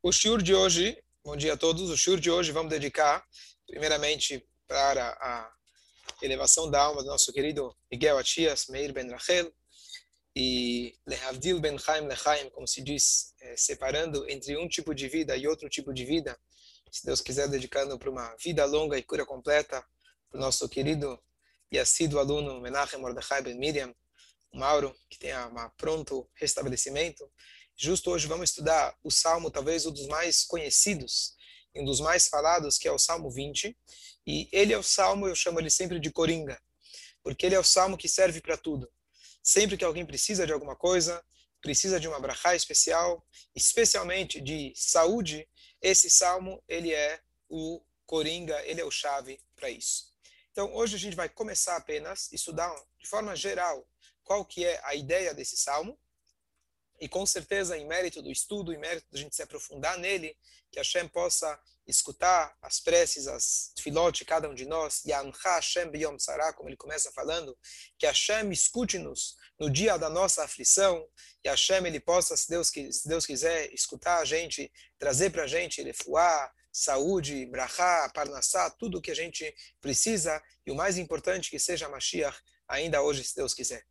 O shiur de hoje, bom dia a todos, o shiur de hoje vamos dedicar primeiramente para a elevação da alma do nosso querido Miguel Atias, Meir Ben Rachel, e Lehavdil Ben Chaim Lechaim, como se diz, é, separando entre um tipo de vida e outro tipo de vida, se Deus quiser, dedicando para uma vida longa e cura completa, para o nosso querido e assíduo aluno Menachem Mordechai Ben Miriam, Mauro, que tenha um pronto restabelecimento, Justo hoje vamos estudar o Salmo, talvez um dos mais conhecidos, um dos mais falados, que é o Salmo 20. E ele é o Salmo, eu chamo ele sempre de Coringa, porque ele é o Salmo que serve para tudo. Sempre que alguém precisa de alguma coisa, precisa de uma brachá especial, especialmente de saúde, esse Salmo, ele é o Coringa, ele é o chave para isso. Então, hoje a gente vai começar apenas estudar de forma geral qual que é a ideia desse Salmo, e com certeza, em mérito do estudo, em mérito da gente se aprofundar nele, que Hashem possa escutar as preces, as filote, cada um de nós, Yamcha Hashem biyom como ele começa falando, que Hashem escute-nos no dia da nossa aflição, e Hashem ele possa, se Deus, se Deus quiser, escutar a gente, trazer para a gente refuá, saúde, brachá, parnassá, tudo o que a gente precisa, e o mais importante, que seja Mashiach ainda hoje, se Deus quiser.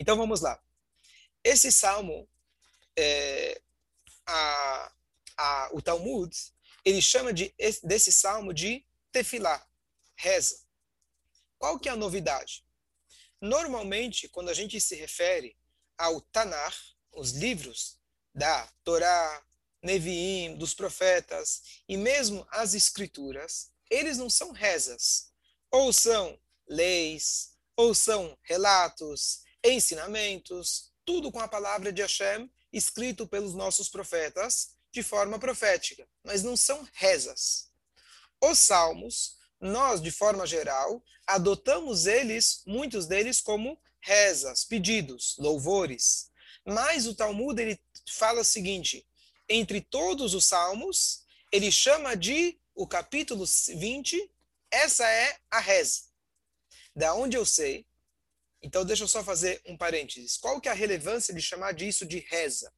Então vamos lá. Esse salmo, é, a, a, o Talmud, ele chama de, desse salmo de tefilá, reza. Qual que é a novidade? Normalmente, quando a gente se refere ao Tanar, os livros da Torá, Neviim, dos profetas e mesmo as escrituras, eles não são rezas, ou são leis, ou são relatos, ensinamentos, tudo com a palavra de Hashem, escrito pelos nossos profetas, de forma profética, mas não são rezas. Os salmos, nós, de forma geral, adotamos eles, muitos deles, como rezas, pedidos, louvores. Mas o Talmud ele fala o seguinte: entre todos os salmos, ele chama de o capítulo 20, essa é a reza. Da onde eu sei então, deixa eu só fazer um parênteses. Qual que é a relevância de chamar disso de reza?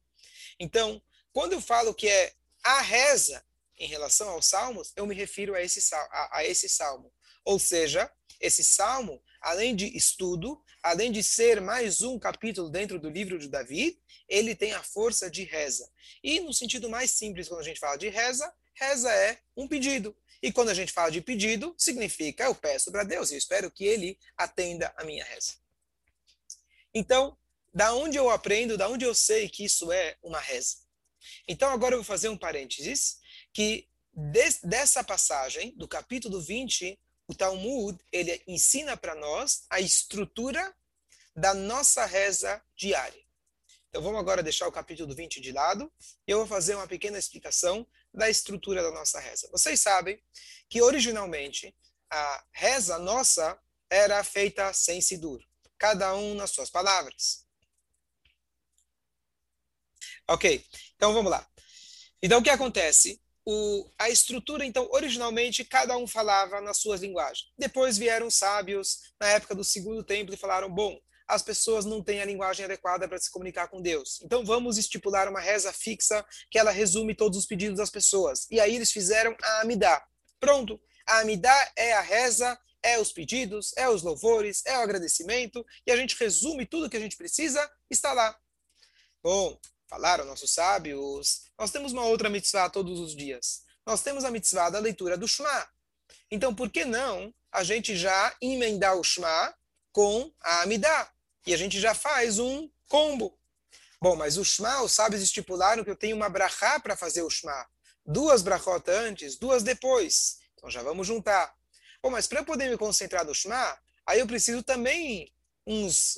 Então, quando eu falo que é a reza em relação aos salmos, eu me refiro a esse, a, a esse salmo. Ou seja, esse salmo, além de estudo, além de ser mais um capítulo dentro do livro de Davi, ele tem a força de reza. E no sentido mais simples, quando a gente fala de reza, reza é um pedido. E quando a gente fala de pedido, significa eu peço para Deus e espero que ele atenda a minha reza. Então, da onde eu aprendo, da onde eu sei que isso é uma reza? Então, agora eu vou fazer um parênteses, que des, dessa passagem, do capítulo 20, o Talmud, ele ensina para nós a estrutura da nossa reza diária. Então, vamos agora deixar o capítulo 20 de lado e eu vou fazer uma pequena explicação da estrutura da nossa reza. Vocês sabem que, originalmente, a reza nossa era feita sem sidur cada um nas suas palavras. Ok, então vamos lá. Então o que acontece? O, a estrutura, então, originalmente, cada um falava nas suas linguagens. Depois vieram sábios, na época do segundo templo, e falaram: bom, as pessoas não têm a linguagem adequada para se comunicar com Deus. Então vamos estipular uma reza fixa que ela resume todos os pedidos das pessoas. E aí eles fizeram a Amidá. Pronto. A Amidá é a reza é os pedidos, é os louvores, é o agradecimento, e a gente resume tudo que a gente precisa, está lá. Bom, falaram nossos sábios, nós temos uma outra mitzvah todos os dias. Nós temos a mitzvah da leitura do Shema. Então, por que não a gente já emendar o Shema com a Amidá? E a gente já faz um combo. Bom, mas o Shema, os sábios estipularam que eu tenho uma brachá para fazer o Shema. Duas brachot antes, duas depois. Então já vamos juntar. Pô, mas para eu poder me concentrar no Shema, aí eu preciso também uns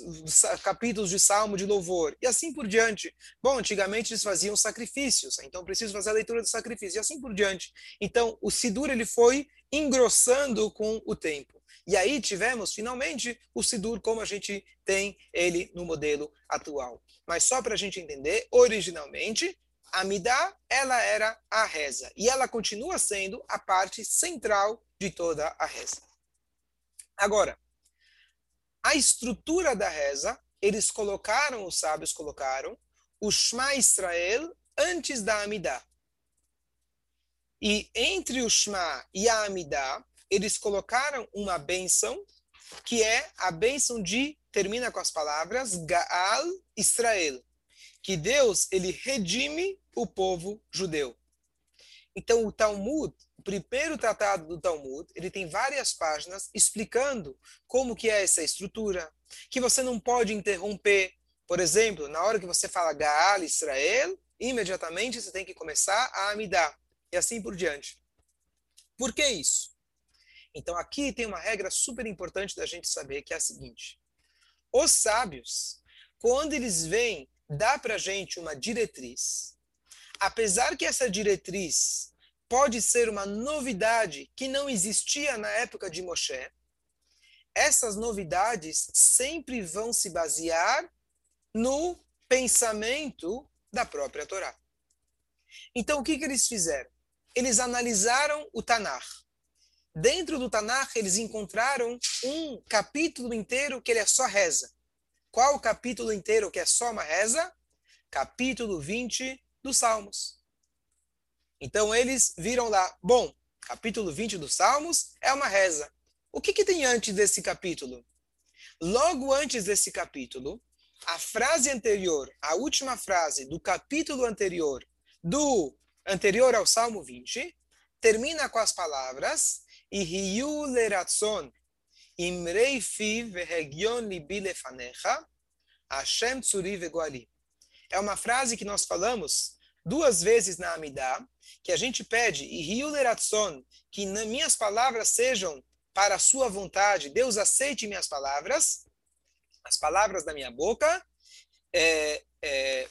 capítulos de salmo de louvor e assim por diante. Bom, antigamente eles faziam sacrifícios, então preciso fazer a leitura do sacrifício e assim por diante. Então o Sidur ele foi engrossando com o tempo. E aí tivemos finalmente o Sidur como a gente tem ele no modelo atual. Mas só para a gente entender, originalmente a ela era a reza. E ela continua sendo a parte central de toda a reza. Agora, a estrutura da reza, eles colocaram, os sábios colocaram, o Shema Israel antes da Amidá. E entre o Shema e a Amidá, eles colocaram uma benção, que é a benção de, termina com as palavras, Gaal Israel, que Deus, ele redime o povo judeu. Então, o Talmud, o primeiro tratado do Talmud, ele tem várias páginas explicando como que é essa estrutura, que você não pode interromper. Por exemplo, na hora que você fala Gaal Israel, imediatamente você tem que começar a Amidá e assim por diante. Por que isso? Então aqui tem uma regra super importante da gente saber, que é a seguinte. Os sábios, quando eles vêm dar para a gente uma diretriz, apesar que essa diretriz pode ser uma novidade que não existia na época de Moshe, essas novidades sempre vão se basear no pensamento da própria Torá. Então, o que, que eles fizeram? eles analisaram o Tanar. Dentro do Tanar, eles encontraram um capítulo inteiro que ele é só reza. Qual o capítulo inteiro que é só uma reza? Capítulo 20 dos Salmos. Então eles viram lá, bom, capítulo 20 dos Salmos é uma reza. O que, que tem antes desse capítulo? Logo antes desse capítulo, a frase anterior, a última frase do capítulo anterior do anterior ao Salmo 20, termina com as palavras Ihiyu leratzon imrei fi vehegion libi lefanecha Hashem tsuri vegoali. É uma frase que nós falamos duas vezes na Amidá, que a gente pede Ihiyu leratzon, que minhas palavras sejam para a sua vontade, Deus aceite minhas palavras, as palavras da minha boca, é, é,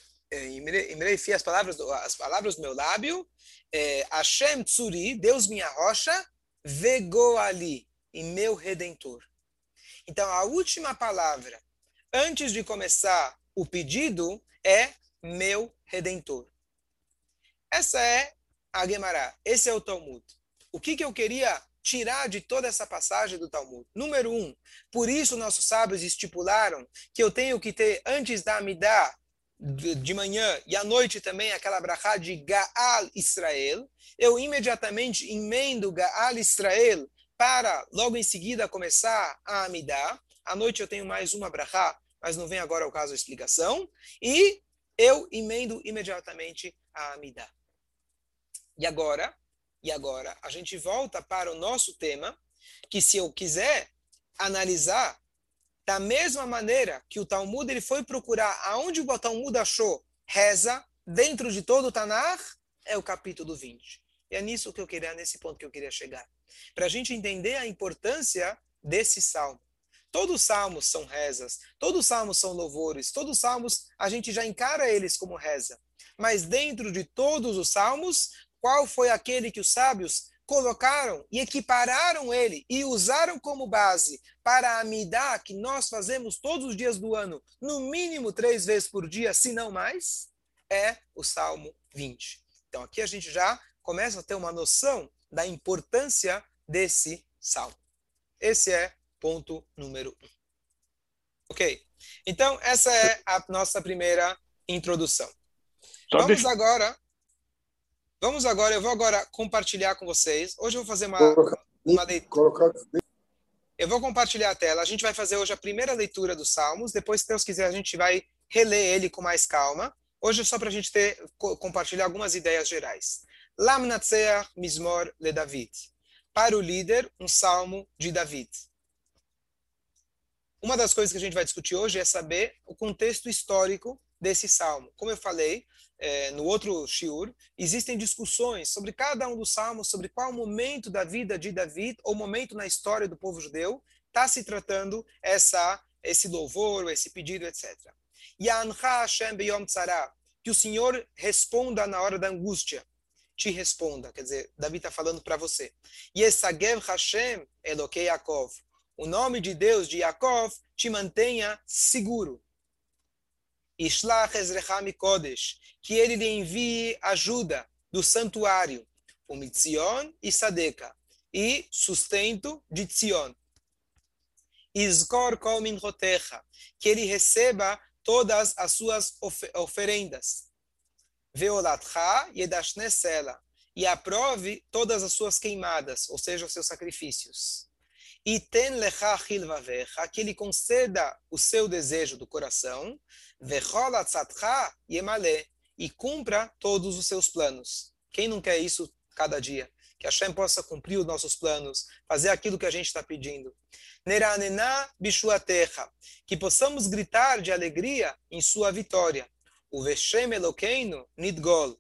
Imreifi, as palavras, as palavras do meu lábio, é, Hashem Tsuri, Deus minha rocha, Vegoali, e meu redentor. Então, a última palavra, antes de começar o pedido, é meu redentor. Essa é a Gemara, esse é o Talmud. O que, que eu queria tirar de toda essa passagem do Talmud? Número um, por isso nossos sábios estipularam que eu tenho que ter, antes da Amidah, de manhã e à noite também aquela brachá de Gaal Israel, eu imediatamente emendo Gaal Israel para logo em seguida começar a Amidá. À noite eu tenho mais uma brachá, mas não vem agora o caso a explicação. E eu emendo imediatamente a Amidá. E agora, e agora a gente volta para o nosso tema, que se eu quiser analisar da mesma maneira que o Talmud ele foi procurar aonde o Talmud achou reza dentro de todo o Tanar, é o capítulo 20. E é nisso que eu queria, nesse ponto que eu queria chegar. Para a gente entender a importância desse salmo. Todos os salmos são rezas, todos os salmos são louvores, todos os salmos a gente já encara eles como reza. Mas dentro de todos os salmos, qual foi aquele que os sábios colocaram e equipararam ele e usaram como base para a Amidá que nós fazemos todos os dias do ano, no mínimo três vezes por dia, se não mais, é o Salmo 20. Então aqui a gente já começa a ter uma noção da importância desse salmo. Esse é ponto número um. Ok? Então, essa é a nossa primeira introdução. Só Vamos deixa... agora Vamos agora, eu vou agora compartilhar com vocês. Hoje eu vou fazer uma, uma leitura. Eu vou compartilhar a tela. A gente vai fazer hoje a primeira leitura dos Salmos. Depois, se Deus quiser, a gente vai reler ele com mais calma. Hoje é só para a gente ter, compartilhar algumas ideias gerais. Lam Natseach Mismor le David. Para o líder, um salmo de David. Uma das coisas que a gente vai discutir hoje é saber o contexto histórico desse salmo. Como eu falei, é, no outro shiur, existem discussões sobre cada um dos salmos, sobre qual momento da vida de Davi, ou momento na história do povo judeu, está se tratando essa, esse louvor, esse pedido, etc. Yancha Hashem beyom tzara, que o Senhor responda na hora da angústia, te responda, quer dizer, Davi está falando para você. Yesagev Hashem Elokei Yaakov, o nome de Deus de Yaakov te mantenha seguro. Ishlach Ezrecha Kodesh, que ele lhe envie ajuda do santuário, o Mitzion e Sadeka, e sustento de Tzion. Izkor Kol Minchotecha, que ele receba todas as suas oferendas. veolatcha yedashnesela, e aprove todas as suas queimadas, ou seja, os seus sacrifícios. E ten lecha hilvavecha, que ele conceda o seu desejo do coração, yemale, e cumpra todos os seus planos. Quem não quer isso cada dia? Que Hashem possa cumprir os nossos planos, fazer aquilo que a gente está pedindo. Bishuatecha, que possamos gritar de alegria em sua vitória. O Veshem Elokeinu Nidgol,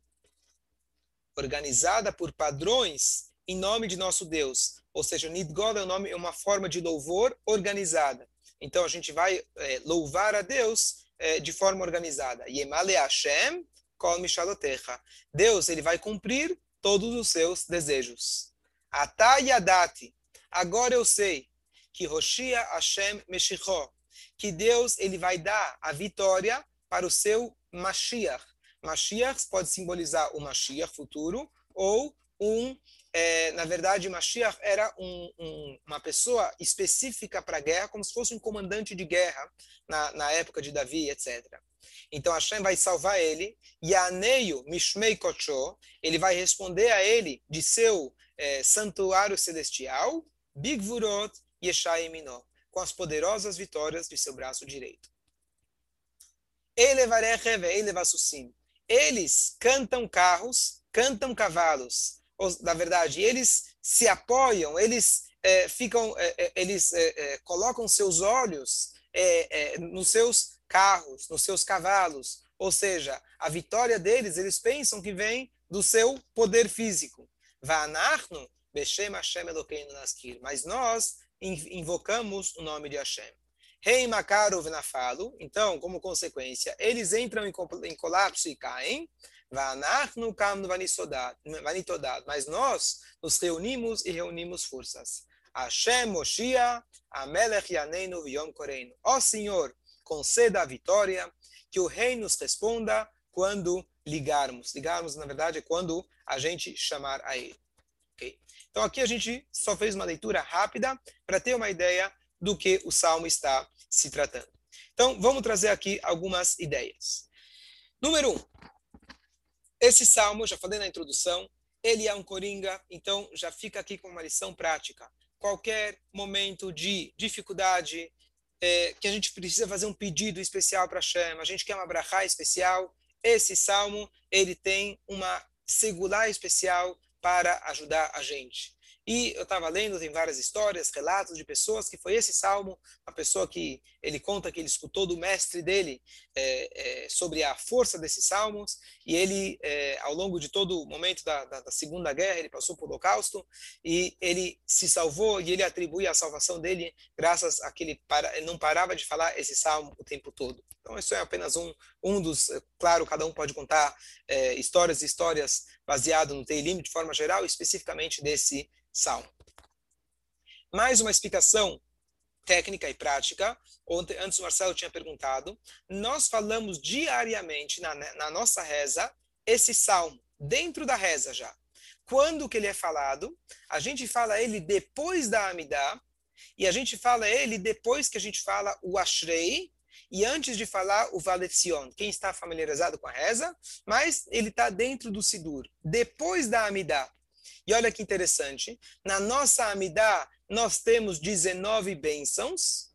organizada por padrões em nome de nosso Deus. Ou seja, Nidgol é, um nome, é uma forma de louvor organizada. Então a gente vai é, louvar a Deus é, de forma organizada. Yemale Hashem kol mishalotecha. Deus ele vai cumprir todos os seus desejos. Atayadati. Agora eu sei que Roshia Hashem Meshicho, que Deus ele vai dar a vitória para o seu Mashiach. Mashiach pode simbolizar o Mashiach futuro ou um, é, na verdade, Mashiach era um, um, uma pessoa específica para a guerra, como se fosse um comandante de guerra na, na época de Davi, etc. Então Hashem vai salvar ele, e Aneio Mishmei Kocho, ele vai responder a ele de seu é, santuário celestial, Bigvurot Yeshai Minó, com as poderosas vitórias de seu braço direito. Eles cantam carros, cantam cavalos. Na verdade, eles se apoiam, eles é, ficam, é, eles é, colocam seus olhos nos seus carros, nos seus cavalos. Ou seja, a vitória deles, eles pensam que vem do seu poder físico. Mas nós invocamos o nome de Hashem. Rei Makaro Venafalo, então, como consequência, eles entram em colapso e caem. Mas nós nos reunimos e reunimos forças. Hashem Moshia, Amelech Yaneinu V'yom Koreinu. Ó Senhor, conceda a vitória, que o rei nos responda quando ligarmos. Ligarmos, na verdade, é quando a gente chamar a ele. Okay? Então, aqui a gente só fez uma leitura rápida para ter uma ideia do que o salmo está se tratando. Então, vamos trazer aqui algumas ideias. Número um, esse salmo, já falei na introdução, ele é um coringa, então já fica aqui com uma lição prática. Qualquer momento de dificuldade, é, que a gente precisa fazer um pedido especial para Hashem, a gente quer uma brachá especial, esse salmo ele tem uma segular especial para ajudar a gente. E eu estava lendo, tem várias histórias, relatos de pessoas que foi esse salmo, a pessoa que ele conta que ele escutou do mestre dele é, é, sobre a força desses salmos, e ele, é, ao longo de todo o momento da, da, da, Segunda Guerra, ele passou por Holocausto, e ele se salvou, e ele atribui a salvação dele graças a que ele, para, ele não parava de falar esse salmo o tempo todo. Então, isso é apenas um, um dos. É, claro, cada um pode contar é, histórias e histórias baseado no Teilim de forma geral, especificamente desse salmo. Mais uma explicação técnica e prática. Ontem, antes o Marcelo tinha perguntado. Nós falamos diariamente na, na nossa reza esse salmo, dentro da reza já. Quando que ele é falado? A gente fala ele depois da Amidá, e a gente fala ele depois que a gente fala o Ashrei, e antes de falar o Valetzion, quem está familiarizado com a reza, mas ele está dentro do Sidur. Depois da Amidá. E olha que interessante, na nossa Amidá nós temos 19 bênçãos,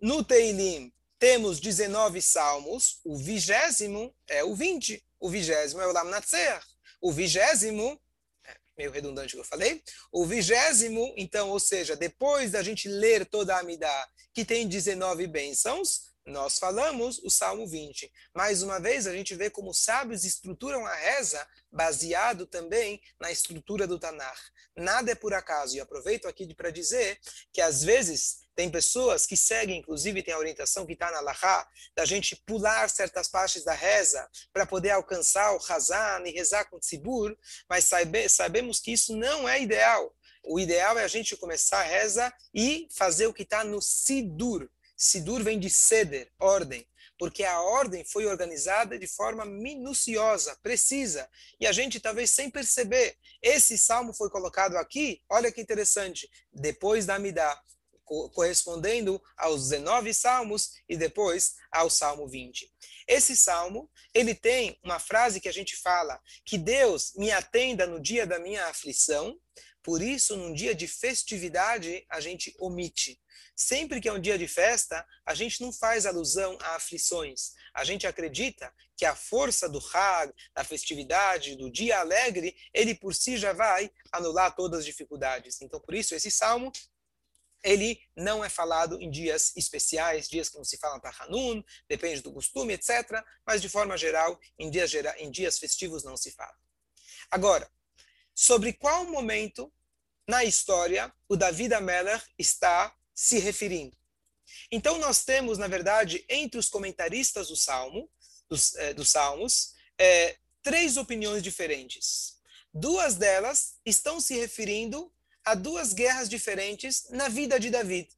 no Teilim temos 19 salmos, o vigésimo é o 20, o vigésimo é o Lam Natser, o vigésimo é meio redundante que eu falei. O vigésimo, então, ou seja, depois da gente ler toda a Amidá, que tem 19 bênçãos, nós falamos o Salmo 20. Mais uma vez, a gente vê como os sábios estruturam a reza baseado também na estrutura do Tanar. Nada é por acaso. E aproveito aqui para dizer que às vezes tem pessoas que seguem, inclusive tem a orientação que está na Lahá, da gente pular certas partes da reza para poder alcançar o Hazan e rezar com Tzibur, mas sabe, sabemos que isso não é ideal. O ideal é a gente começar a reza e fazer o que está no Sidur, Sidur vem de Seder, ordem, porque a ordem foi organizada de forma minuciosa, precisa. E a gente talvez sem perceber, esse salmo foi colocado aqui, olha que interessante, depois da Amidá. correspondendo aos 19 salmos e depois ao Salmo 20. Esse salmo, ele tem uma frase que a gente fala, que Deus me atenda no dia da minha aflição, por isso, num dia de festividade, a gente omite. Sempre que é um dia de festa, a gente não faz alusão a aflições. A gente acredita que a força do Hag, da festividade, do dia alegre, ele por si já vai anular todas as dificuldades. Então, por isso, esse salmo ele não é falado em dias especiais, dias que não se fala Hanun, depende do costume, etc. Mas, de forma geral, em dias, em dias festivos não se fala. Agora, sobre qual momento na história o David Ameller está se referindo. Então nós temos, na verdade, entre os comentaristas do Salmo, dos, é, dos Salmos, é, três opiniões diferentes. Duas delas estão se referindo a duas guerras diferentes na vida de David.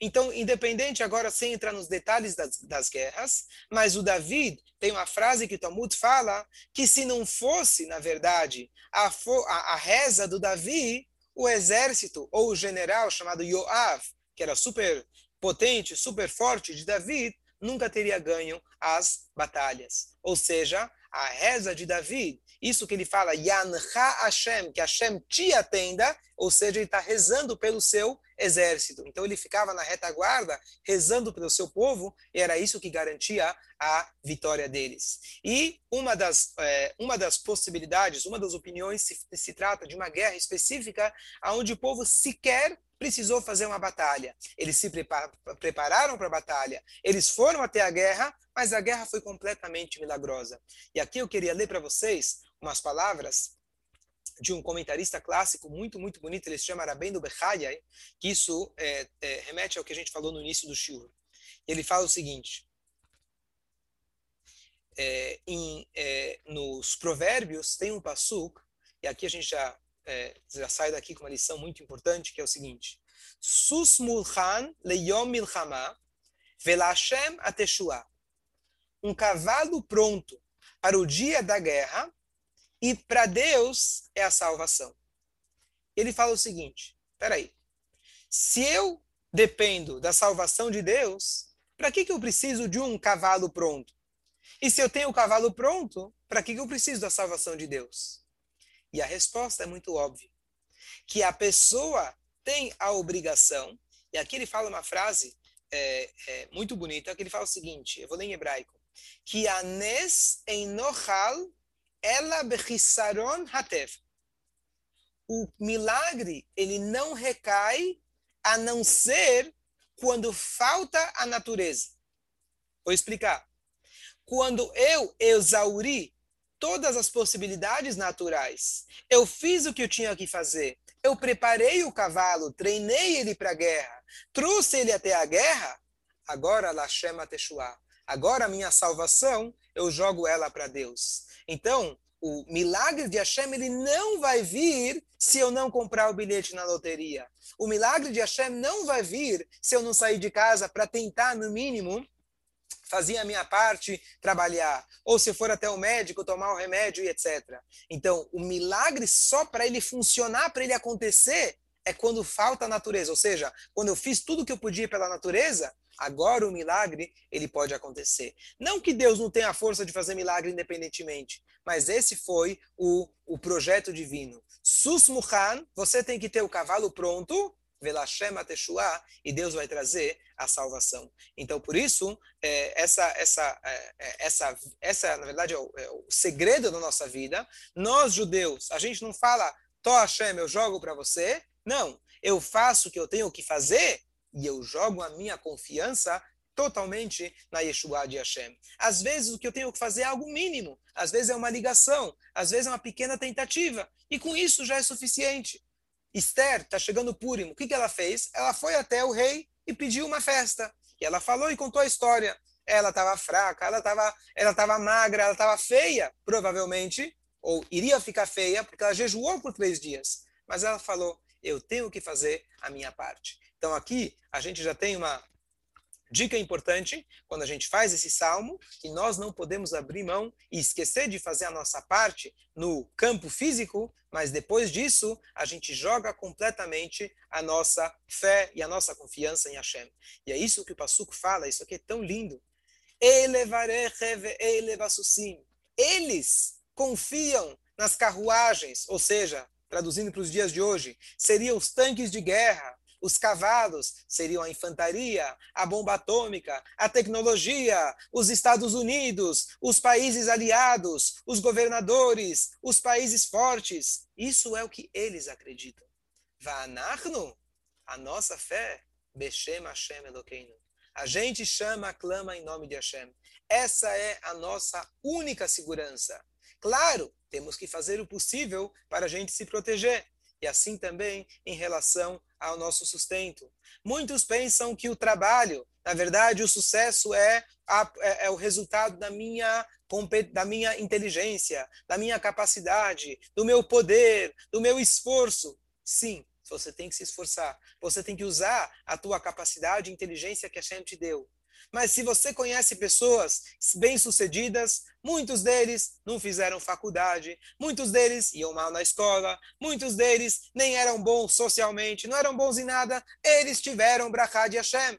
Então, independente agora sem entrar nos detalhes das, das guerras, mas o David tem uma frase que Talmud fala que se não fosse, na verdade, a, a, a reza do Davi, o exército ou o general chamado Yoav, que era super potente, super forte de Davi, nunca teria ganho as batalhas. Ou seja, a reza de Davi, isso que ele fala, Yanha Hashem, que Hashem te atenda, ou seja, ele está rezando pelo seu exército. Então ele ficava na retaguarda, rezando pelo seu povo, e era isso que garantia a vitória deles. E uma das, é, uma das possibilidades, uma das opiniões, se, se trata de uma guerra específica, onde o povo sequer precisou fazer uma batalha. Eles se prepararam para a batalha, eles foram até a guerra, mas a guerra foi completamente milagrosa. E aqui eu queria ler para vocês umas palavras de um comentarista clássico muito, muito bonito, ele se chama Rabendo Bechayai, que isso é, é, remete ao que a gente falou no início do Shur. Ele fala o seguinte, é, em, é, nos provérbios tem um passuk, e aqui a gente já é, já sai daqui com uma lição muito importante, que é o seguinte: Sus mulchan leyom milchama velashem ateshua. Um cavalo pronto para o dia da guerra e para Deus é a salvação. Ele fala o seguinte: peraí, se eu dependo da salvação de Deus, para que, que eu preciso de um cavalo pronto? E se eu tenho o cavalo pronto, para que, que eu preciso da salvação de Deus? E a resposta é muito óbvia. Que a pessoa tem a obrigação, e aqui ele fala uma frase é, é, muito bonita, que ele fala o seguinte, eu vou ler em hebraico, que anes enochal ela bechisaron hatev. O milagre, ele não recai a não ser quando falta a natureza. Vou explicar. Quando eu exauri todas as possibilidades naturais. Eu fiz o que eu tinha que fazer. Eu preparei o cavalo, treinei ele para a guerra, trouxe ele até a guerra. Agora, Lashem Teshua. Agora, a minha salvação, eu jogo ela para Deus. Então, o milagre de Hashem ele não vai vir se eu não comprar o bilhete na loteria. O milagre de Hashem não vai vir se eu não sair de casa para tentar, no mínimo, fazia a minha parte, trabalhar. Ou se for até o médico, tomar o remédio e etc. Então, o milagre só para ele funcionar, para ele acontecer, é quando falta a natureza. Ou seja, quando eu fiz tudo que eu podia pela natureza, agora o milagre ele pode acontecer. Não que Deus não tenha a força de fazer milagre independentemente, mas esse foi o, o projeto divino. Susmuhan, você tem que ter o cavalo pronto, Velashem Ateshua, e Deus vai trazer a salvação. Então, por isso, é, essa, essa, é, é, essa, essa, na verdade, é o, é o, segredo da nossa vida. Nós, judeus, a gente não fala, Tó Hashem, eu jogo para você. Não, eu faço o que eu tenho que fazer e eu jogo a minha confiança totalmente na Yeshua de Hashem. Às vezes o que eu tenho que fazer é algo mínimo, às vezes é uma ligação, às vezes é uma pequena tentativa, e com isso já é suficiente. Esther está chegando Purim. O que, que ela fez? Ela foi até o rei e pediu uma festa. E ela falou e contou a história. Ela estava fraca, ela estava ela tava magra, ela estava feia, provavelmente, ou iria ficar feia, porque ela jejuou por três dias. Mas ela falou: Eu tenho que fazer a minha parte. Então aqui a gente já tem uma Dica importante, quando a gente faz esse salmo, que nós não podemos abrir mão e esquecer de fazer a nossa parte no campo físico, mas depois disso, a gente joga completamente a nossa fé e a nossa confiança em Hashem. E é isso que o Passuco fala, isso aqui é tão lindo. Eles confiam nas carruagens, ou seja, traduzindo para os dias de hoje, seriam os tanques de guerra, os cavalos seriam a infantaria, a bomba atômica, a tecnologia, os Estados Unidos, os países aliados, os governadores, os países fortes. Isso é o que eles acreditam. Vanachnu, a nossa fé, Beshem Hashem Elokeinu. A gente chama, clama em nome de Hashem. Essa é a nossa única segurança. Claro, temos que fazer o possível para a gente se proteger. E assim também em relação ao nosso sustento. Muitos pensam que o trabalho, na verdade, o sucesso é, a, é, é o resultado da minha da minha inteligência, da minha capacidade, do meu poder, do meu esforço. Sim, você tem que se esforçar. Você tem que usar a tua capacidade e inteligência que a Hashem te deu. Mas se você conhece pessoas bem-sucedidas, muitos deles não fizeram faculdade, muitos deles iam mal na escola, muitos deles nem eram bons socialmente, não eram bons em nada, eles tiveram brachá de Hashem. O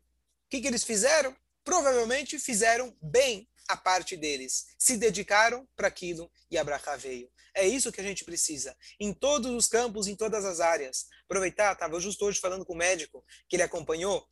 que, que eles fizeram? Provavelmente fizeram bem a parte deles, se dedicaram para aquilo e a brachá veio. É isso que a gente precisa, em todos os campos, em todas as áreas. Aproveitar, estava justo hoje falando com o médico que ele acompanhou,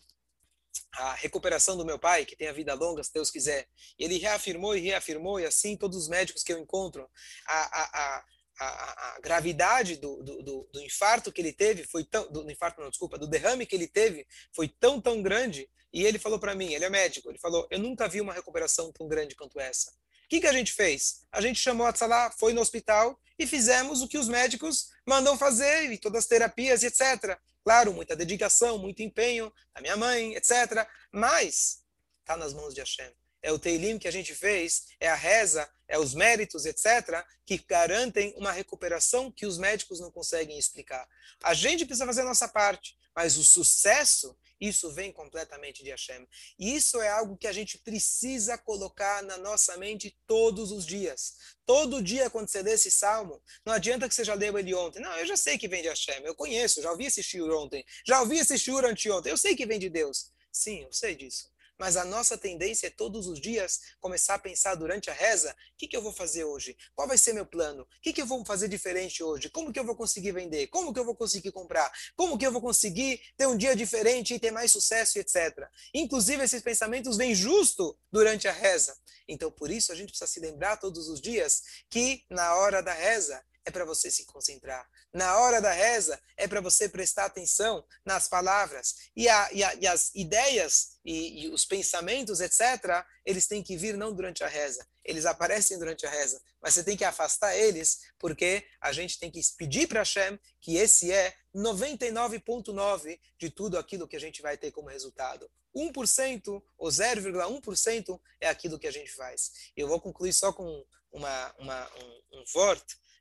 a recuperação do meu pai, que tem a vida longa, se Deus quiser. Ele reafirmou e reafirmou, e assim todos os médicos que eu encontro, a, a, a, a, gravidade do, do, do, infarto que ele teve foi tão. Do, infarto, não, desculpa, do derrame que ele teve foi tão, tão grande. E ele falou para mim, ele é médico, ele falou: Eu nunca vi uma recuperação tão grande quanto essa. O que, que a gente fez? A gente chamou a Tzalá, foi no hospital e fizemos o que os médicos mandam fazer, e todas as terapias, etc. Claro, muita dedicação, muito empenho da minha mãe, etc. Mas está nas mãos de Hashem. É o Teilim que a gente fez, é a reza, é os méritos, etc., que garantem uma recuperação que os médicos não conseguem explicar. A gente precisa fazer a nossa parte, mas o sucesso isso vem completamente de Hashem. E isso é algo que a gente precisa colocar na nossa mente todos os dias. Todo dia, quando você lê esse salmo, não adianta que você já leu ele ontem. Não, eu já sei que vem de Hashem, eu conheço, já ouvi esse shiur ontem, já ouvi esse shiur anteontem, eu sei que vem de Deus. Sim, eu sei disso mas a nossa tendência é todos os dias começar a pensar durante a reza: o que, que eu vou fazer hoje? Qual vai ser meu plano? O que, que eu vou fazer diferente hoje? Como que eu vou conseguir vender? Como que eu vou conseguir comprar? Como que eu vou conseguir ter um dia diferente e ter mais sucesso, etc. Inclusive, esses pensamentos vêm justo durante a reza. Então, por isso, a gente precisa se lembrar todos os dias que na hora da reza é para você se concentrar. Na hora da reza, é para você prestar atenção nas palavras. E, a, e, a, e as ideias e, e, os pensamentos, etc., eles têm que vir não durante a reza. Eles aparecem durante a reza. Mas você tem que afastar eles, porque a gente tem que pedir para Hashem que esse é 99,9% de tudo aquilo que a gente vai ter como resultado. 1% ou 0,1% é aquilo que a gente faz. Eu vou concluir só com uma, uma, um, um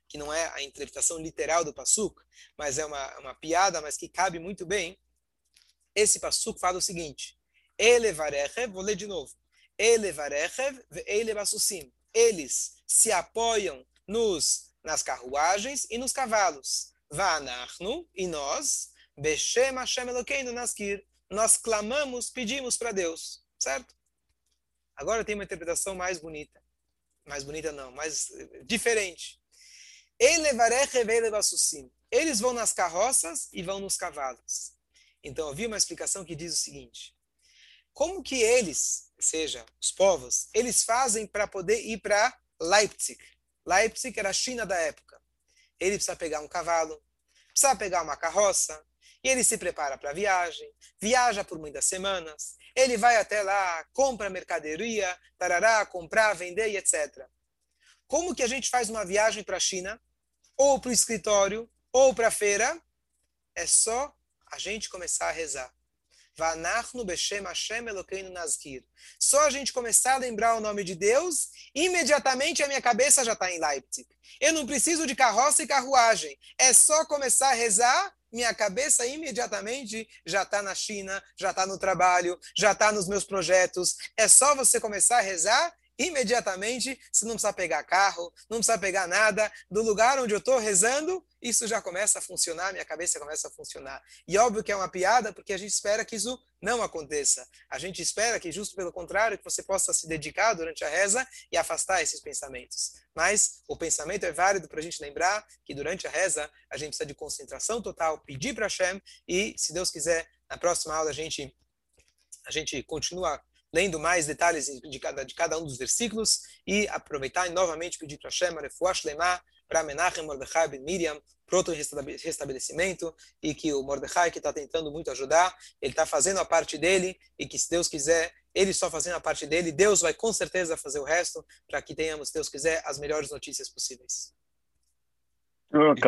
que não é a interpretação literal do Passuk, mas é uma, uma piada, mas que cabe muito bem. Esse Passuk fala o seguinte: Elevarechev, vou ler de novo. Elevarechev elevassusim. Eles se apoiam nos, nas carruagens e nos cavalos. Vanachnu, e nós, Beshem Hashem Elokeinu Naskir. Nós clamamos, pedimos para Deus, certo? Agora tem uma interpretação mais bonita. Mais bonita não, mais eh, diferente. Eles vão nas carroças e vão nos cavalos. Então, vi uma explicação que diz o seguinte: como que eles, ou seja, os povos, eles fazem para poder ir para Leipzig? Leipzig era a China da época. Ele precisa pegar um cavalo, precisa pegar uma carroça, e ele se prepara para a viagem, viaja por muitas semanas, ele vai até lá, compra mercadoria, tarará, comprar, vender e etc. Como que a gente faz uma viagem para a China ou para o escritório, ou para a feira, é só a gente começar a rezar. Vanachnu Beshem Hashem Elokeinu Nazkir. Só a gente começar a lembrar o nome de Deus, imediatamente a minha cabeça já está em Leipzig. Eu não preciso de carroça e carruagem. É só começar a rezar, minha cabeça imediatamente já está na China, já está no trabalho, já está nos meus projetos. É só você começar a rezar imediatamente, você não precisa pegar carro, não precisa pegar nada, do lugar onde eu estou rezando, isso já começa a funcionar, minha cabeça começa a funcionar. E óbvio que é uma piada, porque a gente espera que isso não aconteça. A gente espera que, justo pelo contrário, que você possa se dedicar durante a reza e afastar esses pensamentos. Mas o pensamento é válido para a gente lembrar que durante a reza a gente precisa de concentração total, pedir para Hashem e, se Deus quiser, na próxima aula a gente, a gente continua lendo mais detalhes de cada, de cada um dos versículos e aproveitar e novamente pedir para Hashem, Refuash Lemah, para Menachem, Mordechai, Ben Miriam, pronto restabelecimento e que o Mordecai, que está tentando muito ajudar, ele está fazendo a parte dele e que, se Deus quiser, ele só fazendo a parte dele, Deus vai com certeza fazer o resto para que tenhamos, se Deus quiser, as melhores notícias possíveis. Acabou.